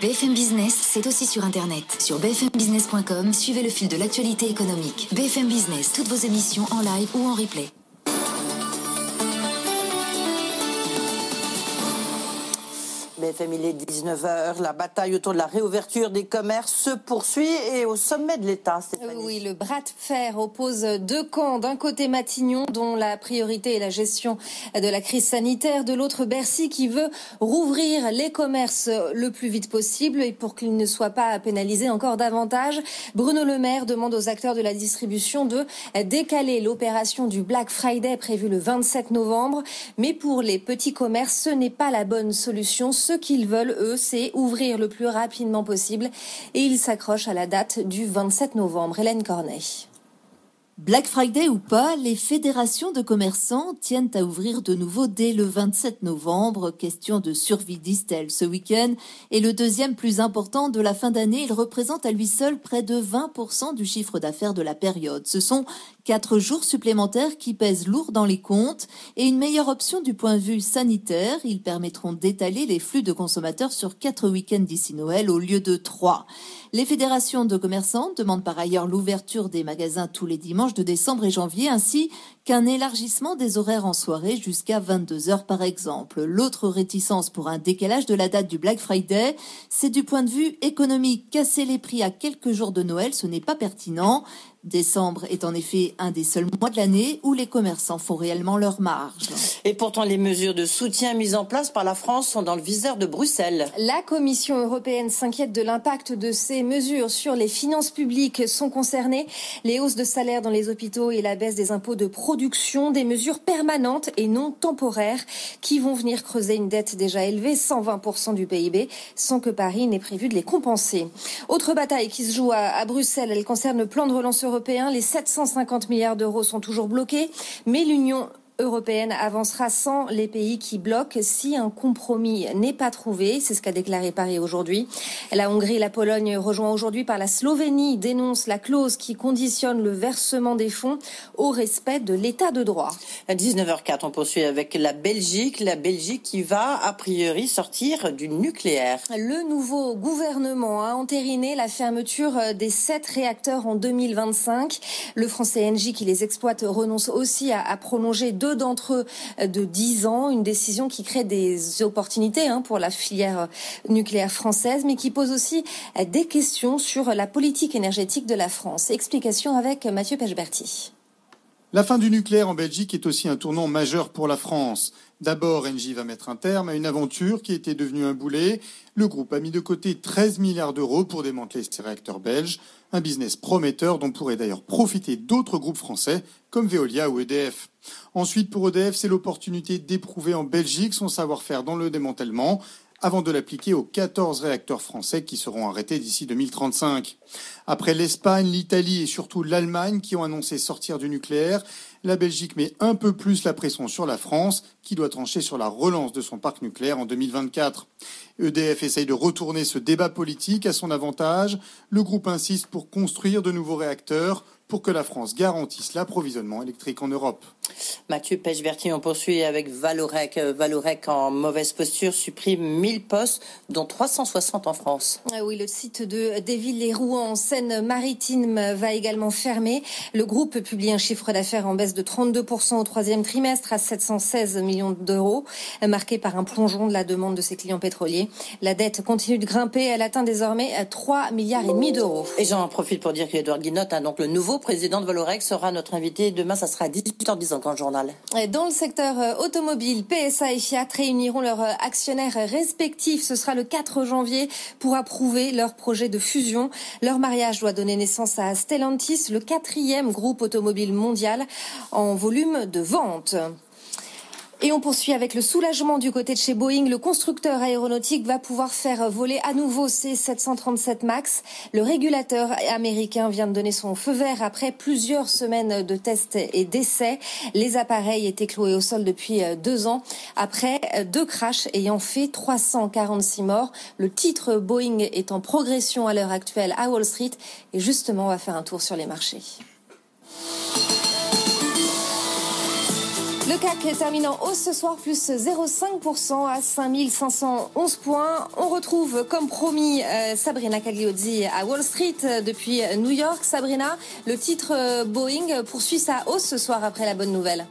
BFM Business, c'est aussi sur Internet. Sur bfmbusiness.com, suivez le fil de l'actualité économique. BFM Business, toutes vos émissions en live ou en replay. BFM, il est 19h. La bataille autour de la réouverture des commerces se poursuit et au sommet de l'État. Oui, le bras de fer oppose deux camps. D'un côté, Matignon, dont la priorité est la gestion de la crise sanitaire. De l'autre, Bercy, qui veut rouvrir les commerces le plus vite possible et pour qu'ils ne soient pas pénalisés encore davantage. Bruno Le Maire demande aux acteurs de la distribution de décaler l'opération du Black Friday prévue le 27 novembre. Mais pour les petits commerces, ce n'est pas la bonne solution. Qu'ils veulent, eux, c'est ouvrir le plus rapidement possible et ils s'accrochent à la date du 27 novembre. Hélène Cornet. Black Friday ou pas, les fédérations de commerçants tiennent à ouvrir de nouveau dès le 27 novembre. Question de survie, disent-elles. Ce week-end est le deuxième plus important de la fin d'année. Il représente à lui seul près de 20% du chiffre d'affaires de la période. Ce sont quatre jours supplémentaires qui pèsent lourd dans les comptes et une meilleure option du point de vue sanitaire. Ils permettront d'étaler les flux de consommateurs sur quatre week-ends d'ici Noël au lieu de trois. Les fédérations de commerçants demandent par ailleurs l'ouverture des magasins tous les dimanches de décembre et janvier, ainsi qu'un élargissement des horaires en soirée jusqu'à 22 heures par exemple. L'autre réticence pour un décalage de la date du Black Friday, c'est du point de vue économique. Casser les prix à quelques jours de Noël, ce n'est pas pertinent. Décembre est en effet un des seuls mois de l'année où les commerçants font réellement leur marge. Et pourtant, les mesures de soutien mises en place par la France sont dans le viseur de Bruxelles. La Commission européenne s'inquiète de l'impact de ces mesures sur les finances publiques. Sont concernées les hausses de salaire dans les hôpitaux et la baisse des impôts de production, des mesures permanentes et non temporaires qui vont venir creuser une dette déjà élevée, 120% du PIB, sans que Paris n'ait prévu de les compenser. Autre bataille qui se joue à, Bruxelles, elle concerne le plan de relance européen. Les 750 milliards d'euros sont toujours bloqués, mais l'Union européenne avancera sans les pays qui bloquent si un compromis n'est pas trouvé. C'est ce qu'a déclaré Paris aujourd'hui. La Hongrie et la Pologne, rejoints aujourd'hui par la Slovénie, dénoncent la clause qui conditionne le versement des fonds au respect de l'état de droit. À 19h04, on poursuit avec la Belgique. La Belgique qui va, a priori, sortir du nucléaire. Le nouveau gouvernement a entériné la fermeture des sept réacteurs en 2025. Le français Engie qui les exploite renonce aussi à, à prolonger deux d'entre eux de 10 ans, une décision qui crée des opportunités hein, pour la filière nucléaire française, mais qui pose aussi des questions sur la politique énergétique de la France. Explication avec Mathieu Pechberti. La fin du nucléaire en Belgique est aussi un tournant majeur pour la France. D'abord, Engie va mettre un terme à une aventure qui était devenue un boulet. Le groupe a mis de côté 13 milliards d'euros pour démanteler ses réacteurs belges, un business prometteur dont pourraient d'ailleurs profiter d'autres groupes français comme Veolia ou EDF. Ensuite, pour EDF, c'est l'opportunité d'éprouver en Belgique son savoir-faire dans le démantèlement avant de l'appliquer aux 14 réacteurs français qui seront arrêtés d'ici 2035. Après l'Espagne, l'Italie et surtout l'Allemagne qui ont annoncé sortir du nucléaire, la Belgique met un peu plus la pression sur la France, qui doit trancher sur la relance de son parc nucléaire en 2024. EDF essaye de retourner ce débat politique à son avantage. Le groupe insiste pour construire de nouveaux réacteurs pour que la France garantisse l'approvisionnement électrique en Europe. Mathieu Pechberti, on poursuit avec Valorec. Euh, Valorec en mauvaise posture supprime 1000 postes, dont 360 en France. Ah oui, le site de Desvilles-les-Rouen en Seine-Maritime va également fermer. Le groupe publie un chiffre d'affaires en baisse de 32% au troisième trimestre à 716 millions d'euros, marqué par un plongeon de la demande de ses clients pétroliers. La dette continue de grimper. Elle atteint désormais 3 milliards et demi d'euros. Et j'en profite pour dire qu'Edouard Guinotte, hein, donc le nouveau président de Valorec, sera notre invité demain. Ça sera à 18h10 dans le secteur euh, automobile, PSA et Fiat réuniront leurs euh, actionnaires respectifs. Ce sera le 4 janvier pour approuver leur projet de fusion. Leur mariage doit donner naissance à Stellantis, le quatrième groupe automobile mondial en volume de vente. Et on poursuit avec le soulagement du côté de chez Boeing. Le constructeur aéronautique va pouvoir faire voler à nouveau ses 737 MAX. Le régulateur américain vient de donner son feu vert après plusieurs semaines de tests et d'essais. Les appareils étaient cloués au sol depuis deux ans après deux crashs ayant fait 346 morts. Le titre Boeing est en progression à l'heure actuelle à Wall Street et justement on va faire un tour sur les marchés. Le CAC termine en hausse ce soir, plus 0,5% à 5511 points. On retrouve, comme promis, euh, Sabrina Cagliozzi à Wall Street euh, depuis New York. Sabrina, le titre euh, Boeing poursuit sa hausse ce soir après la bonne nouvelle.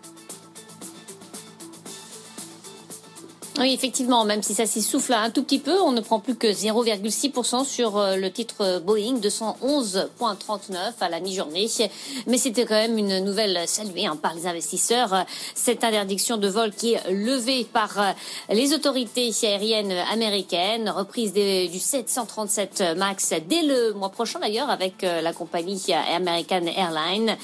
Oui, effectivement, même si ça s'essouffle un tout petit peu, on ne prend plus que 0,6% sur euh, le titre Boeing, 211,39 à la mi-journée. Mais c'était quand même une nouvelle saluée hein, par les investisseurs. Cette interdiction de vol qui est levée par euh, les autorités aériennes américaines, reprise du 737 MAX dès le mois prochain d'ailleurs avec euh, la compagnie American Airlines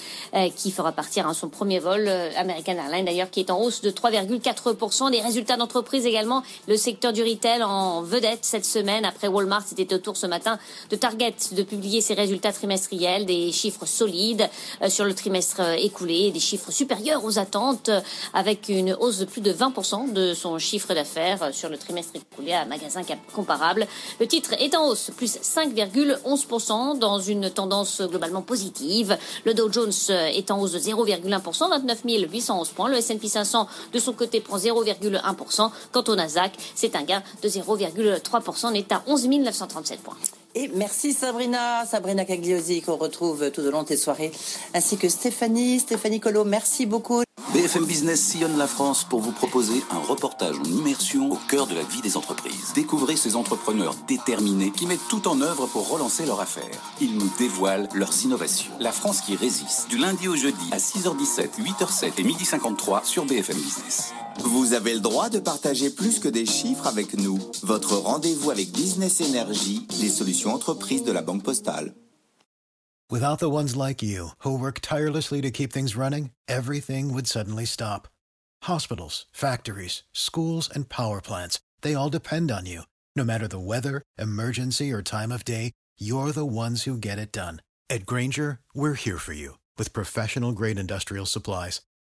qui fera partir hein, son premier vol. American Airlines d'ailleurs qui est en hausse de 3,4%. Les résultats d'entreprise également le secteur du retail en vedette cette semaine. Après Walmart, c'était au tour ce matin de Target de publier ses résultats trimestriels, des chiffres solides euh, sur le trimestre euh, écoulé, des chiffres supérieurs aux attentes, euh, avec une hausse de plus de 20% de son chiffre d'affaires sur le trimestre écoulé à magasin comparable. Le titre est en hausse, plus 5,11% dans une tendance globalement positive. Le Dow Jones est en hausse de 0,1%, 29 811 points. Le S&P 500 de son côté prend 0,1%. Quant au Nasdaq, c'est un gain de 0,3%. On est à 11 937 points. Et merci Sabrina, Sabrina Cagliosi qu'on retrouve tout au long de tes soirées, ainsi que Stéphanie, Stéphanie Colo, merci beaucoup. BFM Business sillonne la France pour vous proposer un reportage en immersion au cœur de la vie des entreprises. Découvrez ces entrepreneurs déterminés qui mettent tout en œuvre pour relancer leur affaire. Ils nous dévoilent leurs innovations. La France qui résiste, du lundi au jeudi à 6h17, 8h07 et 12h53 sur BFM Business. Vous avez le droit de partager plus que des chiffres avec nous. Votre rendez-vous avec Business Energy, les solutions entreprises de la Banque Postale. Without the ones like you, who work tirelessly to keep things running, everything would suddenly stop. Hospitals, factories, schools, and power plants, they all depend on you. No matter the weather, emergency, or time of day, you're the ones who get it done. At Granger, we're here for you with professional grade industrial supplies.